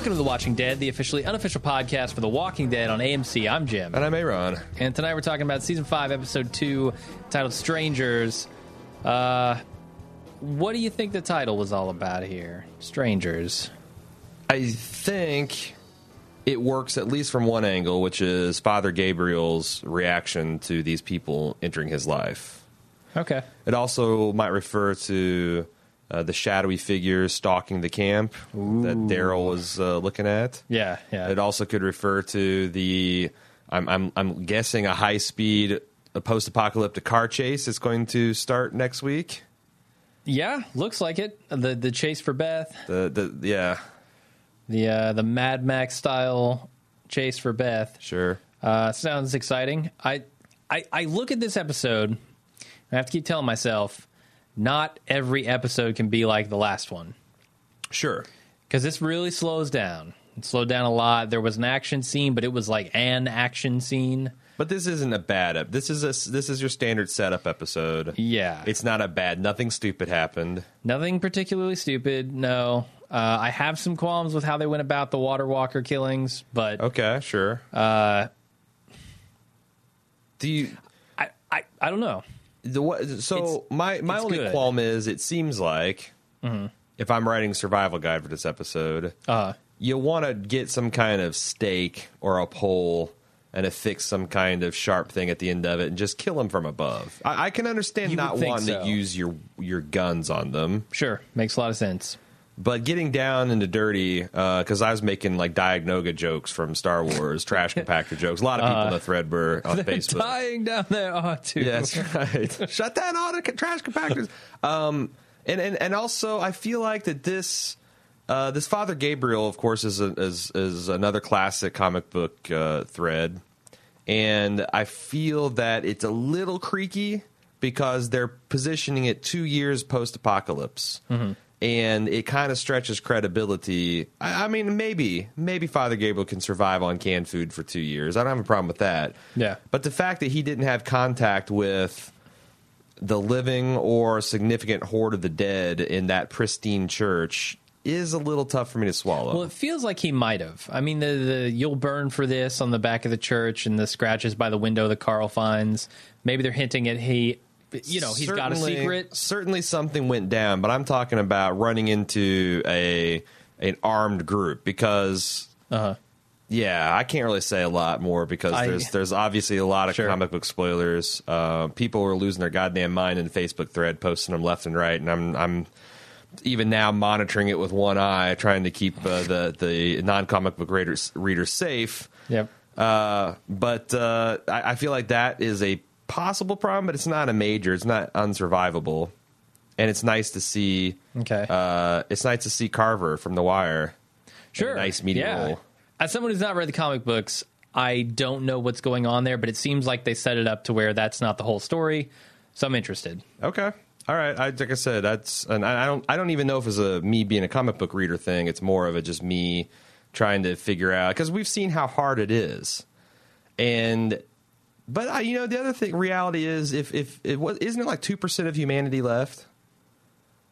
Welcome to The Watching Dead, the officially unofficial podcast for The Walking Dead on AMC. I'm Jim. And I'm Aaron. And tonight we're talking about season 5, episode 2, titled Strangers. Uh, what do you think the title was all about here? Strangers. I think it works at least from one angle, which is Father Gabriel's reaction to these people entering his life. Okay. It also might refer to uh, the shadowy figures stalking the camp that Daryl was uh, looking at. Yeah, yeah. It also could refer to the, I'm, I'm, I'm guessing, a high speed a post apocalyptic car chase is going to start next week. yeah, looks like it. The the chase for Beth, The, the, yeah, the uh, the Mad Max style chase for Beth. sure. Uh, sounds exciting. I, I I look at this episode. I have to keep telling myself, not every episode can be like the last one Sure. because this really slows down. It slowed down a lot. There was an action scene, but it was like an action scene. But this isn't a bad ep- this is a this is your standard setup episode. Yeah, It's not a bad nothing stupid happened. nothing particularly stupid. No, uh, I have some qualms with how they went about the Water Walker killings, but Okay, sure. uh, Do you I, I I don't know. The so It's- my my only good. Mm-hmm. qualm is it seems like if I'm writing survival guide for this episode, Uh, you want to get some kind of stake or a pole and affix some kind of sharp thing at the end of it and just kill them from above. I, I can understand not wanting so. to use your your guns on them. sure, makes a lot of sense. But getting down into dirty, because I was making like Dianoga jokes from Star Wars, trash compactor jokes. A lot of people in the thread were on Facebook. Dying down there, oh, too. Yes, right. Shut down all the trash compactors. Um, and, and and also, I feel like that this uh, this Father Gabriel, of course, is a, is is another classic comic book uh, thread, and I feel that it's a little creaky because they're positioning it two years post apocalypse. And it kind of stretches credibility. I, I mean, maybe, maybe Father Gabriel can survive on canned food for two years. I don't have a problem with that. Yeah. But the fact that he didn't have contact with the living or significant horde of the dead in that pristine church is a little tough for me to swallow. Well, it feels like he might have. I mean, the, the "you'll burn for this" on the back of the church and the scratches by the window that Carl finds. Maybe they're hinting at he, you know, he's got a secret. Certainly, something went down, but I'm talking about running into a an armed group because. Uh-huh. Yeah, I can't really say a lot more because I- there's there's obviously a lot of Sure. comic book spoilers. Uh, people are losing their goddamn mind in the Facebook thread, posting them left and right, and I'm I'm even now monitoring it with one eye, trying to keep uh, the the non comic book readers readers safe. Yep. Uh, but uh, I, I feel like that is a possible problem, but it's not a major. It's not unsurvivable, and it's nice to see. Okay. Uh, it's nice to see Carver from The Wire. Sure. nice meaty yeah. role. As someone who's not read the comic books, I don't know what's going on there, but it seems like they set it up to where that's not the whole story. So I'm interested. Okay. All right. I, like I said, that's and I I don't. I don't even know if it's a me being a comic book reader thing. It's more of a just me trying to figure out because we've seen how hard it is, and but I, you know the other thing, reality is if if it was isn't it like two percent of humanity left?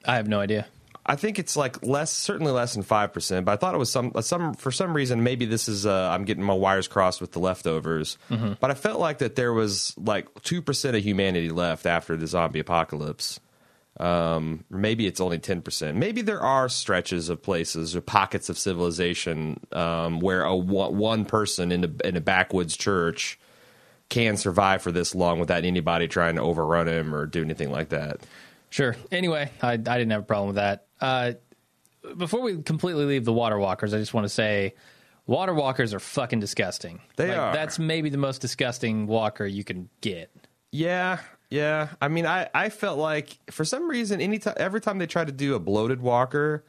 I have no idea. I think it's like less, certainly less than five percent. But I thought it was some, some for some reason. Maybe this is uh, I'm getting my wires crossed with the leftovers. But I felt like that there was like two percent of humanity left after the zombie apocalypse. Um, maybe it's only ten percent. Maybe there are stretches of places or pockets of civilization um, where a one, one person in a, in a backwoods church can survive for this long without anybody trying to overrun him or do anything like that. Sure. Anyway, I, I didn't have a problem with that. Uh, before we completely leave the water walkers, I just want to say water walkers are fucking disgusting. They Like, are. That's maybe the most disgusting walker you can get. Yeah, yeah. I mean, I, I felt like for some reason, anytime every time they try to do a bloated walker,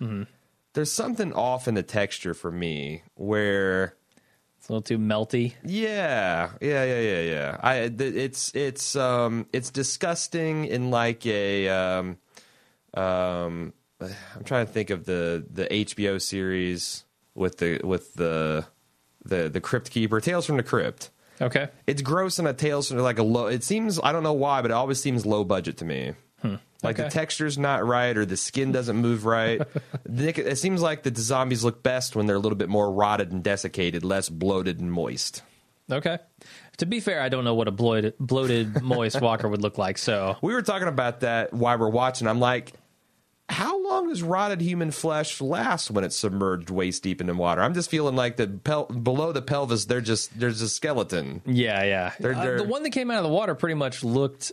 there's something off in the texture for me. Where a little too melty. yeah, yeah, yeah, yeah, yeah. I th- it's it's um it's disgusting in like a um um I'm trying to think of the the HBO series with the with the the the Crypt Keeper, Tales from the Crypt. Okay. It's gross in a Tales from like a low. It seems I don't know why, but it always seems low budget to me. Like the Okay. texture's not right, or the skin doesn't move right. It seems like the zombies look best when they're a little bit more rotted and desiccated, less bloated and moist. Okay. To be fair, I don't know what a bloated, bloated moist walker would look like. So We were talking about that while we're watching. I'm like, how long does rotted human flesh last when it's submerged waist deep into water? I'm just feeling like the pel- below the pelvis, they're just there's a skeleton. yeah, yeah. They're- Uh, they're- the one that came out of the water pretty much looked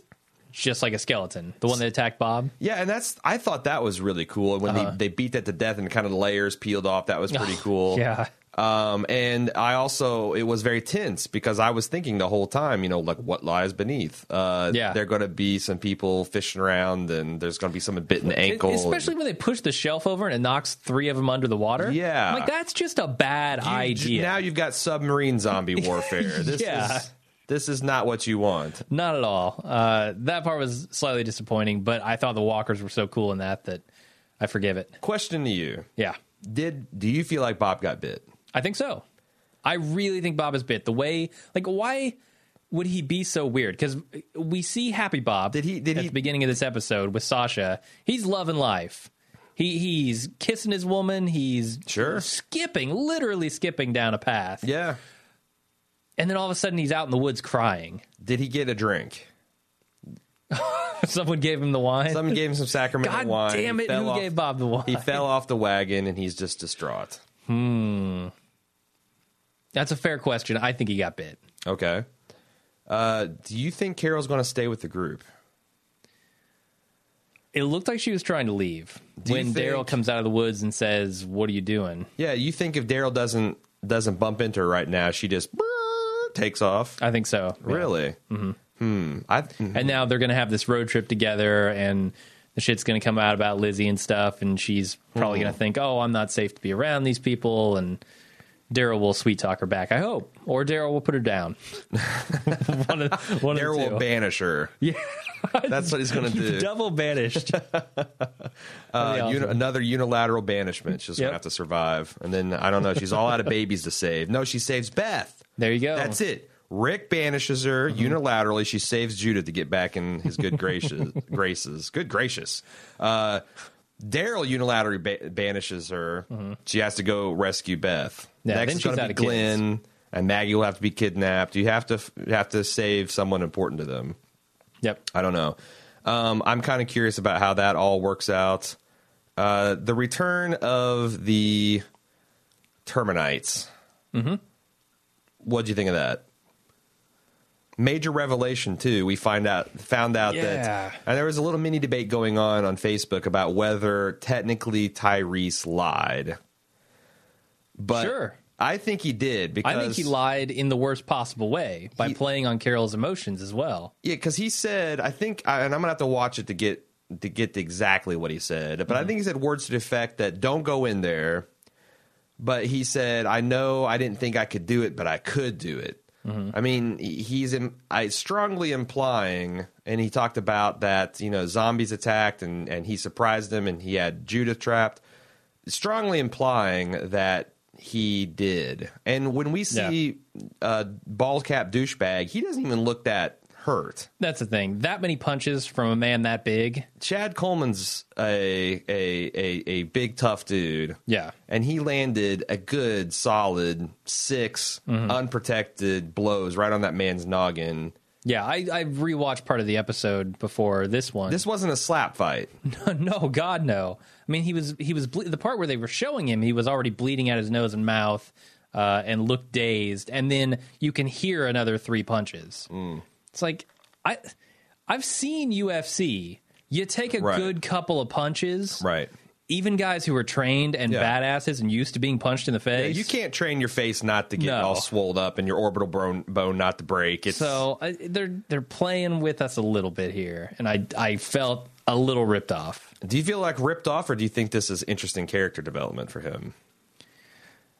just like a skeleton. The one that attacked Bob. Yeah, and that's I thought that was really cool. And when Uh-huh. they, they beat that to death and kind of the layers peeled off, that was pretty cool. Yeah. Um, and I also it was very tense because I was thinking the whole time, you know, like what lies beneath. Uh, Yeah. there are going to be some people fishing around, and there's going to be someone bitten ankle. Especially when they push the shelf over and it knocks three of them under the water. Yeah. I'm like that's just a bad You- idea. Now you've got submarine zombie warfare. This Yeah. is this is not what you want. Not at all. Uh, that part was slightly disappointing, but I thought the walkers were so cool in that that I forgive it. Question to you: Yeah, Did do you feel like Bob got bit? I think so. I really think Bob is bit. The way, like, why would he be so weird? Because we see Happy Bob. Did he- did at he- the beginning of this episode with Sasha? He's loving life. He he's kissing his woman. He's Sure. skipping, literally skipping down a path. Yeah. And then all of a sudden he's out in the woods crying. Did he get a drink? Someone gave him the wine. Someone gave him some Sacramento God wine. damn it! Who off- gave Bob the wine? He fell off the wagon and he's just distraught. Hmm. That's a fair question. I think he got bit. Okay. Uh, do you think Carol's going to stay with the group? It looked like she was trying to leave Do when Daryl comes out of the woods and says, "What are you doing?" Yeah, you think if Daryl doesn't doesn't bump into her right now, she just takes off? I think so. Yeah. Really? Mm-hmm. Hmm. I, And now they're going to have this road trip together, and the shit's going to come out about Lizzie and stuff, and she's probably going to think, "Oh, I'm not safe to be around these people," and Daryl will sweet talk her back. I hope, or Daryl will put her down. one of, one Daryl of the will two. banish her. Yeah, That's what he's going to do. double banished. Uh, awesome. another unilateral banishment. She's Yep. going to have to survive. And then, I don't know, she's all out of babies to save. No, she saves Beth. There you go. That's it. Rick banishes her Mm-hmm. unilaterally. She saves Judith to get back in his good gracious graces. Good gracious. Uh, Daryl unilaterally ba- banishes her. She has to go rescue Beth. Mm-hmm. Yeah, Next then is she's going to be of kids. Glenn, and Maggie will have to be kidnapped. You have to f- have to save someone important to them. Yep. I don't know. Um, I'm kind of curious about how that all works out. Uh, the return of the Terminites. Mm-hmm. What do you think of that? Major revelation too. We find out found out Yeah. that, and there was a little mini debate going on on Facebook about whether technically Tyreese lied. But Sure. I think he did because I think he lied in the worst possible way by He- playing on Carol's emotions as well. Yeah, because he said, I think, and I'm gonna have to watch it to get to get exactly what he said. But I mm-hmm. think he said words to the effect that don't go in there. But he said, I know I didn't think I could do it, but I could do it. I mean, he's in, I strongly implying, and he talked about that you know zombies attacked and and he surprised them and he had Judith trapped. Strongly implying that he did. And when we see uh, ball cap douchebag, he doesn't even look that hurt. That's the thing. That many punches from a man that big. Chad Coleman's a a a, a big tough dude. Yeah. And he landed a good solid 6 Mm-hmm. unprotected blows right on that man's noggin. Yeah, I, I rewatched part of the episode before this one. This wasn't a slap fight. no, God, no. I mean, he was he was ble- the part where they were showing him. He was already bleeding out his nose and mouth, uh, and looked dazed. And then you can hear another three punches. Mm. It's like I I've seen UFC. You take a Right. good couple of punches, Right. Even guys who are trained and Yeah. badasses and used to being punched in the Yeah, face. you can't train your face not to get No. all swolled up and your orbital bone, bone not to break. It's, So I, they're they're playing with us a little bit here, and I I felt a little ripped off. do you feel like ripped off, or do you think this is interesting character development for him?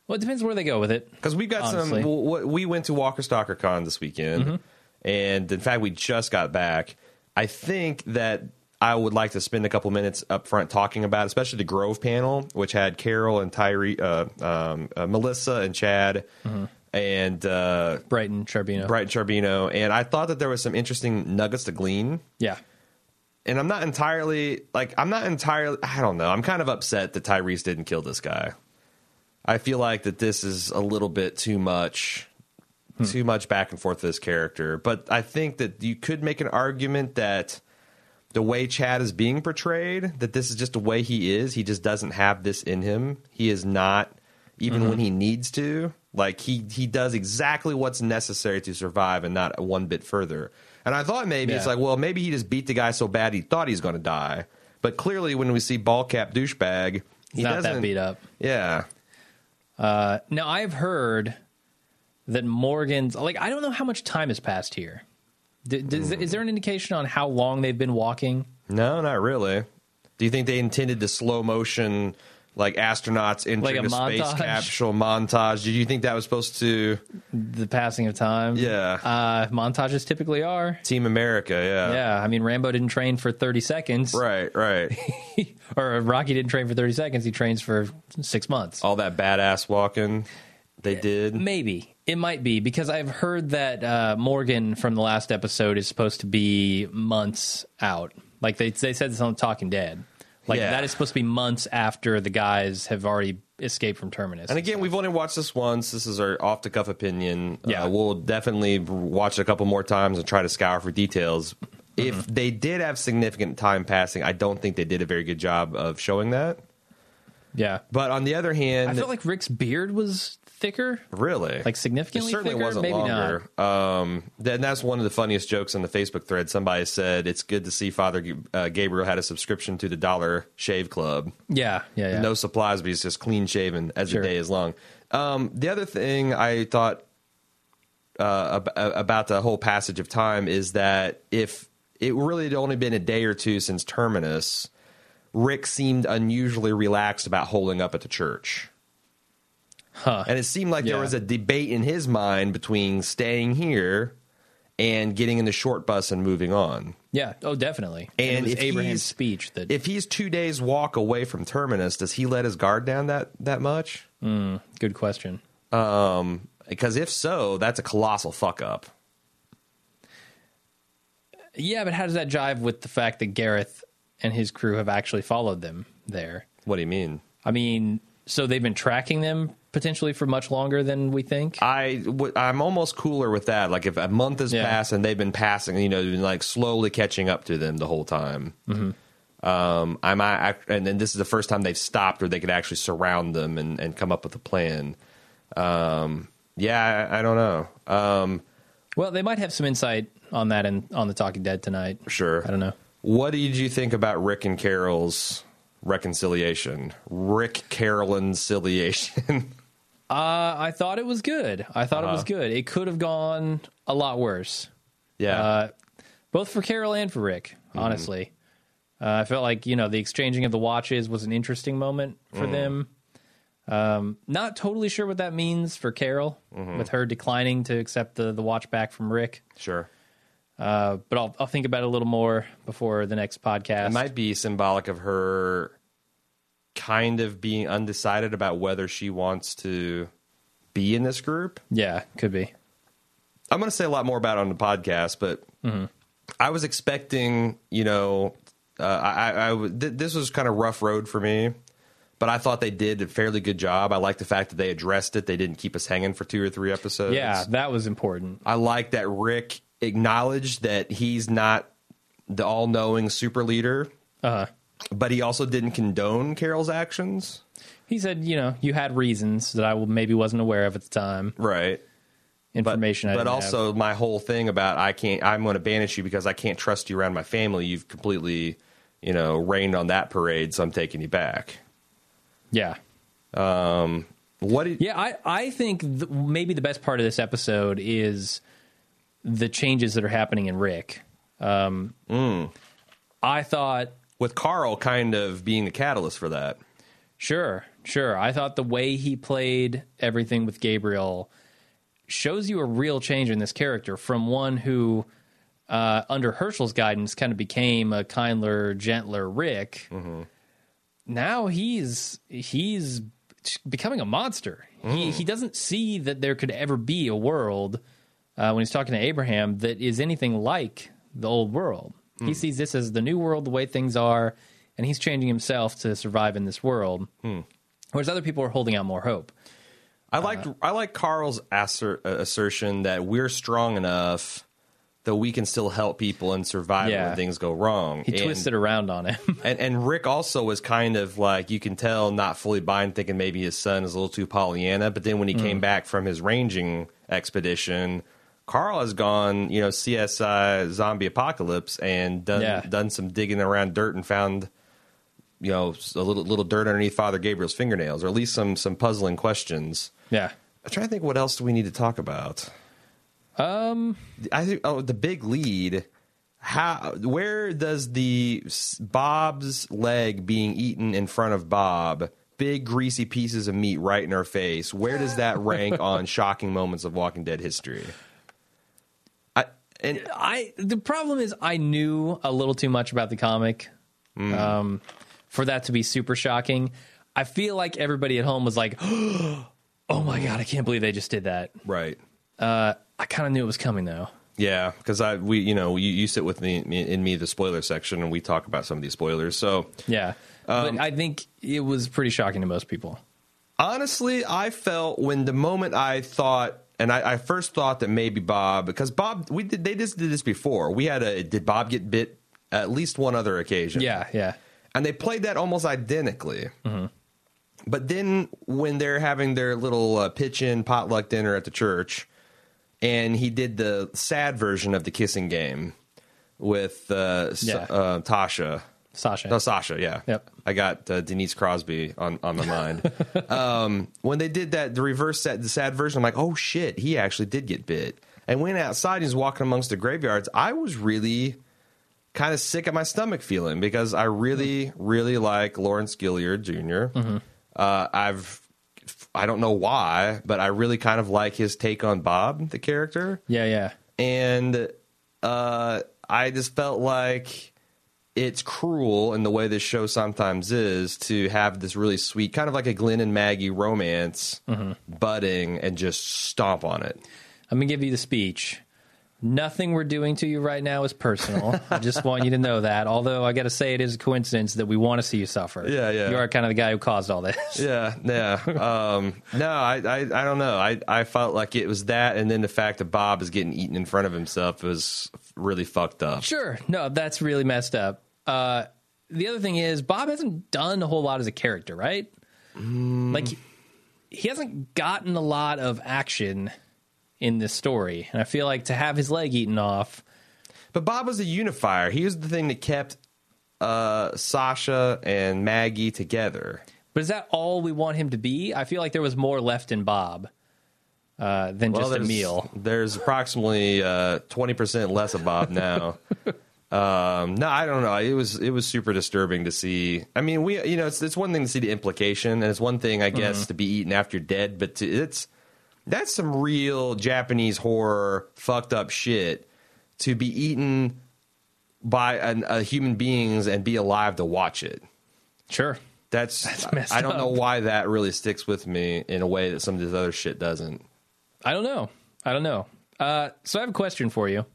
Well, it depends where they go with it. Because we've got Honestly. some. We went to Walker Stalker Con this weekend, Mm-hmm. And in fact, we just got back. I think that I would like to spend a couple minutes up front talking about, especially the Grove panel, which had Carol and Tyree, uh, um, uh, Melissa and Chad, Mm-hmm. and uh, Brighton Sharbino. Bright Sharbino. And I thought that there was some interesting nuggets to glean. Yeah. and I'm not entirely like I'm not entirely. I don't know. I'm kind of upset that Tyreese didn't kill this guy. I feel like that this is a little bit too much, too much back and forth with this character. But I think that you could make an argument that the way Chad is being portrayed, that this is just the way he is. He just doesn't have this in him. He is not even when he needs to. Like he he does exactly what's necessary to survive, and not one bit further. And I thought maybe it's like, well, maybe he just beat the guy so bad he thought he's going to die. But clearly, when we see ball cap douchebag, he He's not that doesn't- beat up. Yeah, Uh, now I've heard that Morgan's like I don't know how much time has passed here. D- does, Is there an indication on how long they've been walking? no, not really. Do you think they intended to slow motion? Like astronauts entering Like a a, space capsule montage. Do you think that was supposed to The passing of time. Yeah. Uh, montages typically are. Team America? Yeah. Yeah, I mean Rambo didn't train for thirty seconds, Right, right. or Rocky didn't train for thirty seconds. He trains for six months. All that badass walking they did. Maybe it might be because I've heard that uh, Morgan from the last episode is supposed to be months out. Like they they said this on Talking Dead. Like Yeah. that is supposed to be months after the guys have already escaped from Terminus. And again, we've only watched this once. This is our off the cuff opinion. Yeah. Uh, we'll definitely watch it a couple more times and try to scour for details. If Mm-hmm. they did have significant time passing, I don't think they did a very good job of showing that. yeah, But on the other hand, I felt like Rick's beard was thicker. really, like significantly it certainly thicker? wasn't Maybe longer. Um, then that's one of the funniest jokes on the Facebook thread. Somebody said it's good to see Father uh, Gabriel had a subscription to the Dollar Shave Club. Yeah, yeah, yeah. no supplies, but he's just clean shaven as Sure. the day is long. Um, the other thing I thought uh, ab- about the whole passage of time is that if it really had only been a day or two since Terminus, Rick seemed unusually relaxed about holding up at the church. Huh. And it seemed like Yeah. there was a debate in his mind between staying here and getting in the short bus and moving on. Yeah. Oh, definitely. And was if Abraham's speech that If he's two days walk away from Terminus, does he let his guard down that that much? good question. Um, because if so, that's a colossal fuck up. Yeah, but how does that jive with the fact that Gareth and his crew have actually followed them there? What do you mean? I mean, so they've been tracking them potentially for much longer than we think. I w- I'm almost cooler with that. Like if a month has Yeah. passed and they've been passing, you know, been like slowly catching up to them the whole time. Um, I'm I, and then this is the first time they've stopped or they could actually surround them and, and come up with a plan. Um, yeah, I, I don't know. Um, Well, they might have some insight on that and on the Talking Dead tonight. sure. I don't know. What did you think about Rick and Carol's reconciliation? Rick Carolyn conciliation. Uh, I thought it was good. I thought it was Uh-huh. good. It could have gone a lot worse. yeah. uh, both for Carol and for Rick. Mm-hmm. Honestly, uh, I felt like you know the exchanging of the watches was an interesting moment for Mm. them. Um, not totally sure what that means for Carol Mm-hmm. with her declining to accept the the watch back from Rick. sure. Uh, but I'll I'll think about it a little more before the next podcast. It might be symbolic of her kind of being undecided about whether she wants to be in this group. yeah, could be. I'm going to say a lot more about it on the podcast, but I was expecting, you know, uh, I, I, th- this was kind of rough road for me, but I thought they did a fairly good job. I like the fact that they addressed it. They didn't keep us hanging for two or three episodes. Yeah, that was important. I like that Rick acknowledged that he's not the all knowing super leader, Uh, but he also didn't condone Carol's actions. he said, you know, you had reasons that I maybe wasn't aware of at the time. Right. But, Information, I but didn't also my whole thing about I can't I'm going to banish you because I can't trust you around my family. You've completely, you know, rained on that parade, so I'm taking you back. have. yeah. What did Yeah, I, I think th- maybe the best part of this episode is the changes that are happening in Rick. Um, I thought, with Carl kind of being the catalyst for that? sure, sure. I thought the way he played everything with Gabriel shows you a real change in this character from one who, uh, under Hershel's guidance, kind of became a kinder, gentler Rick. Now he's he's becoming a monster. He he doesn't see that there could ever be a world uh, when he's talking to Abraham that is anything like the old world. He sees this as the new world, the way things are, and he's changing himself to survive in this world. Whereas other people are holding out more hope. I liked I like Carl's asser- uh, assertion that we're strong enough that we can still help people and survive Yeah. when things go wrong. He And- twisted around on him. And and Rick also was kind of like you can tell not fully buying, thinking maybe his son is a little too Pollyanna. But then when he Mm. came back from his ranging expedition, Carl has gone, you know, CSI Zombie Apocalypse and done Yeah. done some digging around dirt and found, you know, a little little dirt underneath Father Gabriel's fingernails, or at least some some puzzling questions. yeah. I'm trying to think what else do we need to talk about. Um, I think oh the big lead. How where does the Bob's leg being eaten in front of Bob, big greasy pieces of meat right in her face? Where does that rank on shocking moments of Walking Dead history? And I the problem is I knew a little too much about the comic um, for that to be super shocking. I feel like everybody at home was like, "Oh my god, I can't believe they just did that." right. Uh, I kind of knew it was coming though. Yeah, because I we you know you, you sit with me in me the spoiler section and we talk about some of these spoilers. So Yeah, but I think it was pretty shocking to most people. Honestly, I felt when the moment I thought, and I, I first thought that maybe Bob, because Bob, we did they just did this before. We had a did Bob get bit at least one other occasion? Yeah, yeah, and they played that almost identically. But then when they're having their little uh, pitch in potluck dinner at the church, and he did the sad version of the kissing game with uh, Yeah. uh, Tasha. Sasha. No, Sasha, yeah. Yep. I got uh, Denise Crosby on, on my mind. um, when they did that, the reverse set, the sad version, I'm like, oh shit, he actually did get bit. And went outside, he's walking amongst the graveyards. I was really kind of sick at my stomach feeling because I really, really like Lawrence Gilliard junior Uh, I've, I don't know why, but I really kind of like his take on Bob, the character yeah, yeah. and uh, I just felt like it's cruel in the way this show sometimes is to have this really sweet, kind of like a Glenn and Maggie romance budding and just stomp on it. I'm gonna give you the speech. Nothing we're doing to you right now is personal. I just want you to know that. Although I got to say, it is a coincidence that we want to see you suffer. Yeah, yeah. You are kind of the guy who caused all this. Yeah, yeah. Um, no, I, I, I don't know. I, I felt like it was that, and then the fact that Bob is getting eaten in front of himself was really fucked up. Sure. No, that's really messed up. Uh, the other thing is, Bob hasn't done a whole lot as a character, right? Like, he hasn't gotten a lot of action in this story. And I feel like to have his leg eaten off, But Bob was a unifier. He was the thing that kept uh, Sasha and Maggie together. but is that all we want him to be? I feel like there was more left in Bob uh, than just a meal. There's approximately uh, twenty percent less of Bob now. um, no, I don't know. It was it was super disturbing to see. I mean, we you know it's it's one thing to see the implication, and it's one thing I guess Mm-hmm. to be eaten after you're dead, but to, it's that's some real Japanese horror fucked up shit to be eaten by an, a human beings and be alive to watch it. Sure. That's, That's messed I don't know why that really sticks with me in a way that some of this other shit doesn't. I don't know. I don't know. Uh, so I have a question for you.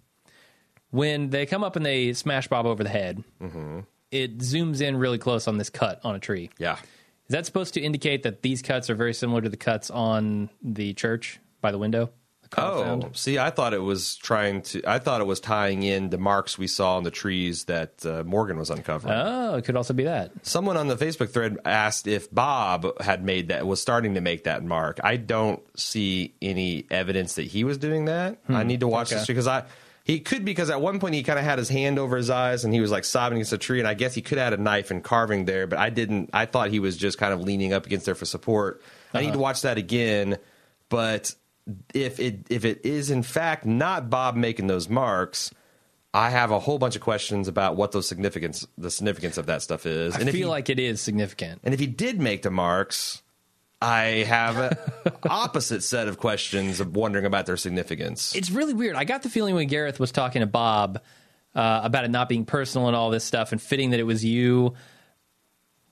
When they come up and they smash Bob over the head, Mm-hmm. it zooms in really close on this cut on a tree. Yeah. Is that supposed to indicate that these cuts are very similar to the cuts on the church by the window? The Oh, found? see, I thought it was trying to. I thought it was tying in the marks we saw on the trees that uh, Morgan was uncovering. Oh, it could also be that. Someone on the Facebook thread asked if Bob had made that, was starting to make that mark. I don't see any evidence that he was doing that. I need to watch okay. this because I. He could because at one point he kind of had his hand over his eyes and he was like sobbing against a tree and I guess he could have had a knife and carving there, but I didn't. I thought he was just kind of leaning up against there for support. I need to uh-huh. watch that again, but if it if it is in fact not Bob making those marks, I have a whole bunch of questions about what those significance the significance of that stuff is. I and if feel he, like it is significant. and if he did make the marks, I have an opposite set of questions of wondering about their significance. It's really weird. I got the feeling when Gareth was talking to Bob uh, about it not being personal and all this stuff and fitting that it was you.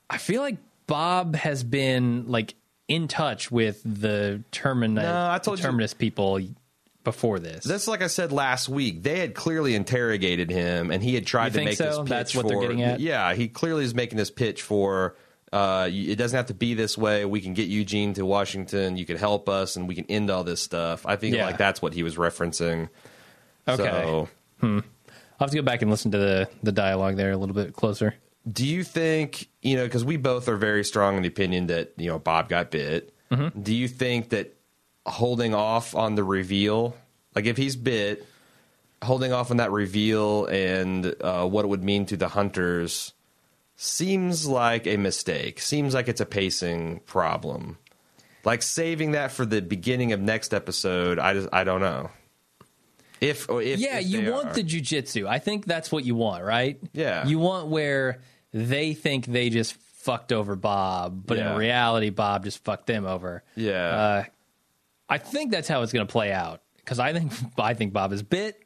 I feel like Bob has been like in touch with the terminus, No, I told you- terminus people before this. That's like I said last week. They had clearly interrogated him, and he had tried You to make this pitch. That's what they're for- getting at? Yeah, he clearly is making this pitch for. Uh, it doesn't have to be this way. We can get Eugene to Washington. You can help us, and we can end all this stuff. I think Yeah. like that's what he was referencing. Okay. So, I'll have to go back and listen to the the dialogue there a little bit closer. do you think you know? Because we both are very strong in the opinion that you know Bob got bit. Mm-hmm. Do you think that holding off on the reveal, like if he's bit, holding off on that reveal and uh, what it would mean to the hunters, seems like a mistake. Seems like it's a pacing problem. Like saving that for the beginning of next episode, I just I don't know. If or if yeah, if you want are. the jujitsu. I think that's what you want, right? Yeah. You want where they think they just fucked over Bob, but Yeah. in reality, Bob just fucked them over. Yeah. Uh, I think that's how it's going to play out because I think I think Bob is bit,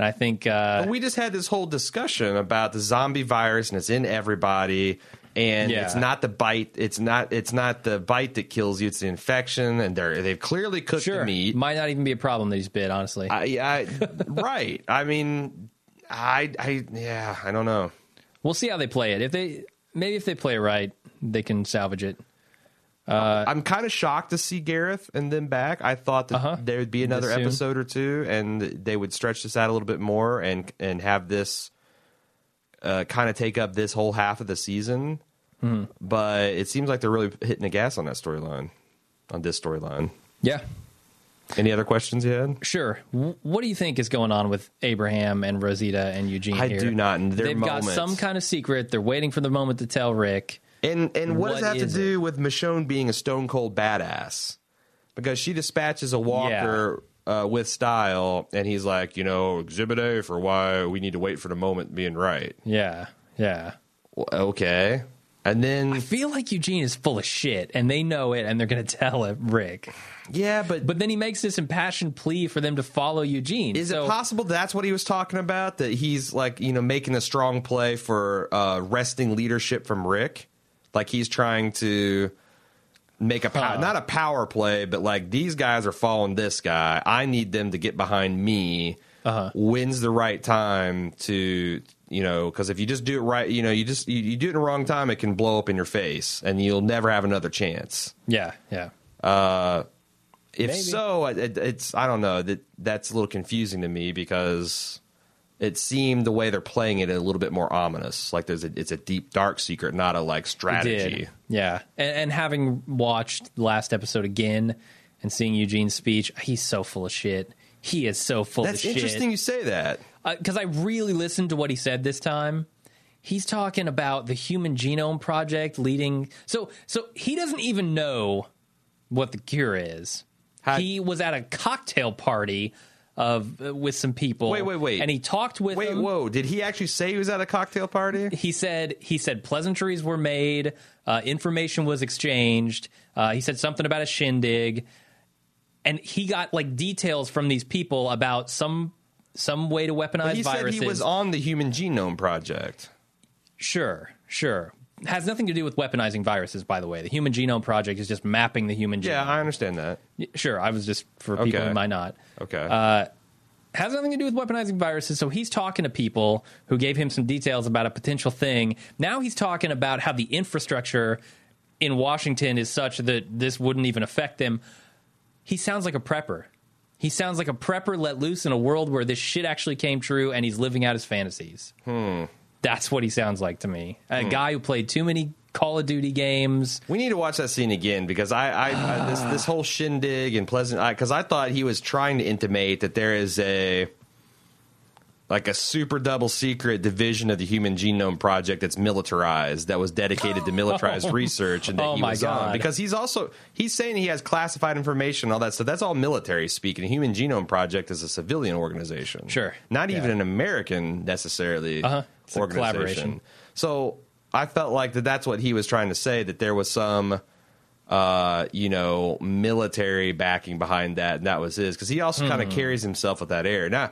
and I think uh, we just had this whole discussion about the zombie virus and it's in everybody and Yeah. it's not the bite it's not it's not the bite that kills you it's the infection and they're they've clearly cooked sure the meat might not even be a problem that he's bit. Honestly, I, I right i mean i i yeah i don't know we'll see how they play it. If they maybe if they play it right, they can salvage it. I'm kind of shocked to see gareth and then back i thought that Uh-huh. there would be another episode or two and they would stretch this out a little bit more and and have this uh, kind of take up this whole half of the season Mm-hmm. but it seems like they're really hitting the gas on that storyline on this storyline Yeah, any other questions you had Sure. What do you think is going on with Abraham and Rosita and Eugene? I here? do not, They've got some kind of secret. They're waiting for the moment to tell Rick. And and what, does that have to do with michonne being a stone cold badass because she dispatches a walker uh, with style and he's like you know exhibit a for why we need to wait for the moment being right Yeah, yeah. Well, okay and then I feel like Eugene is full of shit, and they know it, and they're going to tell it, Rick. yeah but But then he makes this impassioned plea for them to follow Eugene. Is So- it possible that's what he was talking about? That he's like, you know, making a strong play for uh, wresting leadership from Rick? Like he's trying to make a pow- Huh. not a power play, but like these guys are following this guy. I need them to get behind me. Uh-huh. When's the right time to you know? Because if you just do it right, you know, you just you, you do it in the wrong time, it can blow up in your face, and you'll never have another chance. Yeah, yeah. If Maybe. so, it, it's I don't know that that's a little confusing to me because it seemed the way they're playing it a little bit more ominous. Like there's a it's a deep dark secret, not a like strategy. Yeah. And, and having watched last episode again and seeing Eugene's speech, he's so full of shit. He is so full That's of shit. That's interesting you say that. Uh, because I really listened to what he said this time. He's talking about the Human Genome Project leading. So, so he doesn't even know what the cure is. How- he was at a cocktail party of uh, with some people. Wait, wait, wait. and he talked with. Wait, them. whoa! Did he actually say he was at a cocktail party? He said he said pleasantries were made, uh, information was exchanged. Uh, he said something about a shindig, and he got like details from these people about some some way to weaponize He said viruses. he was on the Human Genome Project. Sure, sure. Has nothing to do with weaponizing viruses, by the way. The Human Genome Project is just mapping the human genome. Yeah, I understand that. Sure, I was just for people Okay. who might not. Okay. Uh, has nothing to do with weaponizing viruses. So he's talking to people who gave him some details about a potential thing. Now he's talking about how the infrastructure in Washington is such that this wouldn't even affect them. He sounds like a prepper. He sounds like a prepper let loose in a world where this shit actually came true and he's living out his fantasies. That's what he sounds like to me. A hmm. guy who played too many Call of Duty games. We need to watch that scene again because I, I, I this this whole shindig and pleasant because I, thought he was trying to intimate that there is a like a super double secret division of the Human Genome Project that's militarized that was dedicated to militarized research and that Oh he my was on because he's also he's saying he has classified information and all that stuff. That's all military speak. And the Human Genome Project is a civilian organization, Sure. not Yeah. even an American necessarily Uh-huh. Organization. collaboration. So I felt like that that's what he was trying to say that there was some uh, you know, military backing behind that, and that was his because he also kind of Hmm. carries himself with that air. Now,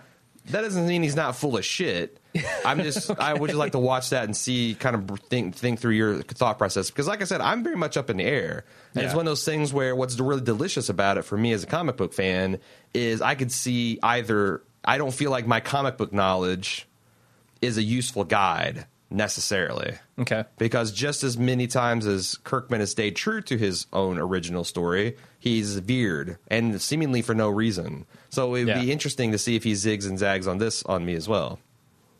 that doesn't mean he's not full of shit. I'm just I would just like to watch that and see kind of think think through your thought process because like I said I'm very much up in the air. And it's one of those things where what's really delicious about it for me as a comic book fan is I could see either I don't feel like my comic book knowledge is a useful guide necessarily Okay. because just as many times as Kirkman has stayed true to his own original story, he's veered and seemingly for no reason. So it would Yeah. be interesting to see if he zigs and zags on this on me as well.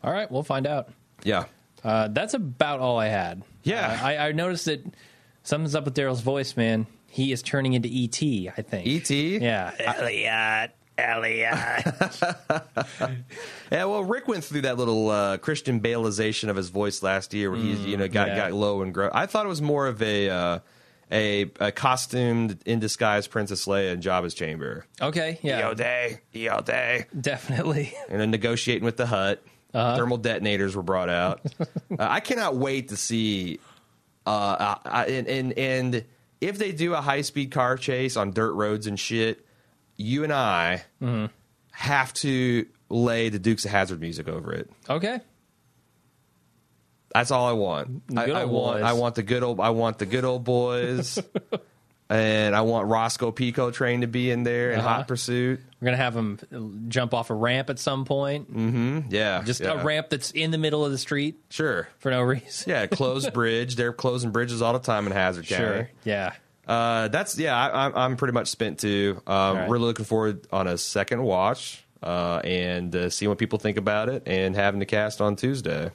All right, we'll find out. Yeah. Uh, that's about all I had. Yeah. Uh, I, I noticed that something's up with Daryl's voice, man. He is turning into ET. I think. E.T.? Yeah. Elliot. Elliot. Yeah, well, Rick went through that little uh, Christian Baleization of his voice last year, where he, you know, got yeah. got low and grow. I thought it was more of a uh, a, a costumed in disguise Princess Leia in Jabba's chamber. okay. Yeah. Yo Day, EO day. Definitely. and then negotiating with the Hutt. Uh-huh. Thermal detonators were brought out. uh, I cannot wait to see. Uh, uh, and, and and if they do a high speed car chase on dirt roads and shit, you and I Mm-hmm. have to lay the Dukes of Hazzard music over it. Okay. That's all I want. I, I want. boys. I want the good old. I want the good old boys. and I want Roscoe P. Coltrane to be in there in Uh-huh. Hot Pursuit. We're gonna have him jump off a ramp at some point. Mm-hmm. Yeah, Just yeah. a ramp that's in the middle of the street Sure. for no reason. Yeah, closed bridge. They're closing bridges all the time in Hazzard County. Sure. Yeah. Uh, that's yeah. I, I'm I'm pretty much spent too. Um, right. Really looking forward on a second watch uh, and uh, seeing what people think about it and having the cast on Tuesday.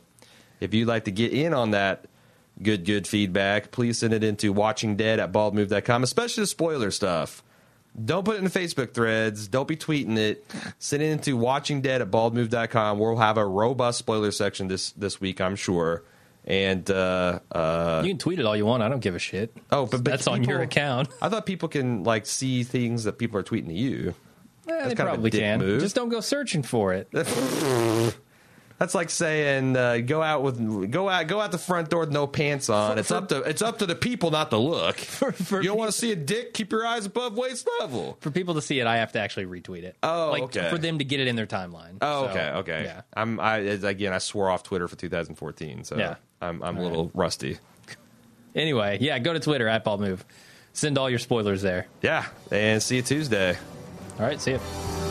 If you'd like to get in on that good good feedback, please send it into watchingdead at baldmove.com, especially the spoiler stuff. Don't put it in the Facebook threads. Don't be tweeting it. Send it into watchingdead at baldmove.com. We'll have a robust spoiler section this this week, I'm sure. And uh, uh, You can tweet it all you want. I don't give a shit. Oh, but, but that's on your account. I thought people can like see things that people are tweeting to you. Eh, they kind of a probably can. move. Just don't go searching for it. That's like saying uh, go out with go out go out the front door with no pants on. It's up to it's up to the people not to look. for you don't want to see a dick? Keep your eyes above waist level. For people to see it, I have to actually retweet it. Oh, like okay. for them to get it in their timeline. Oh, So, okay, okay. Yeah. I'm I again I swore off Twitter for 2014, so Yeah. I'm I'm a little rusty. Anyway, yeah, go to Twitter at Bald Move. Send all your spoilers there. Yeah, and see you Tuesday. All right, see you.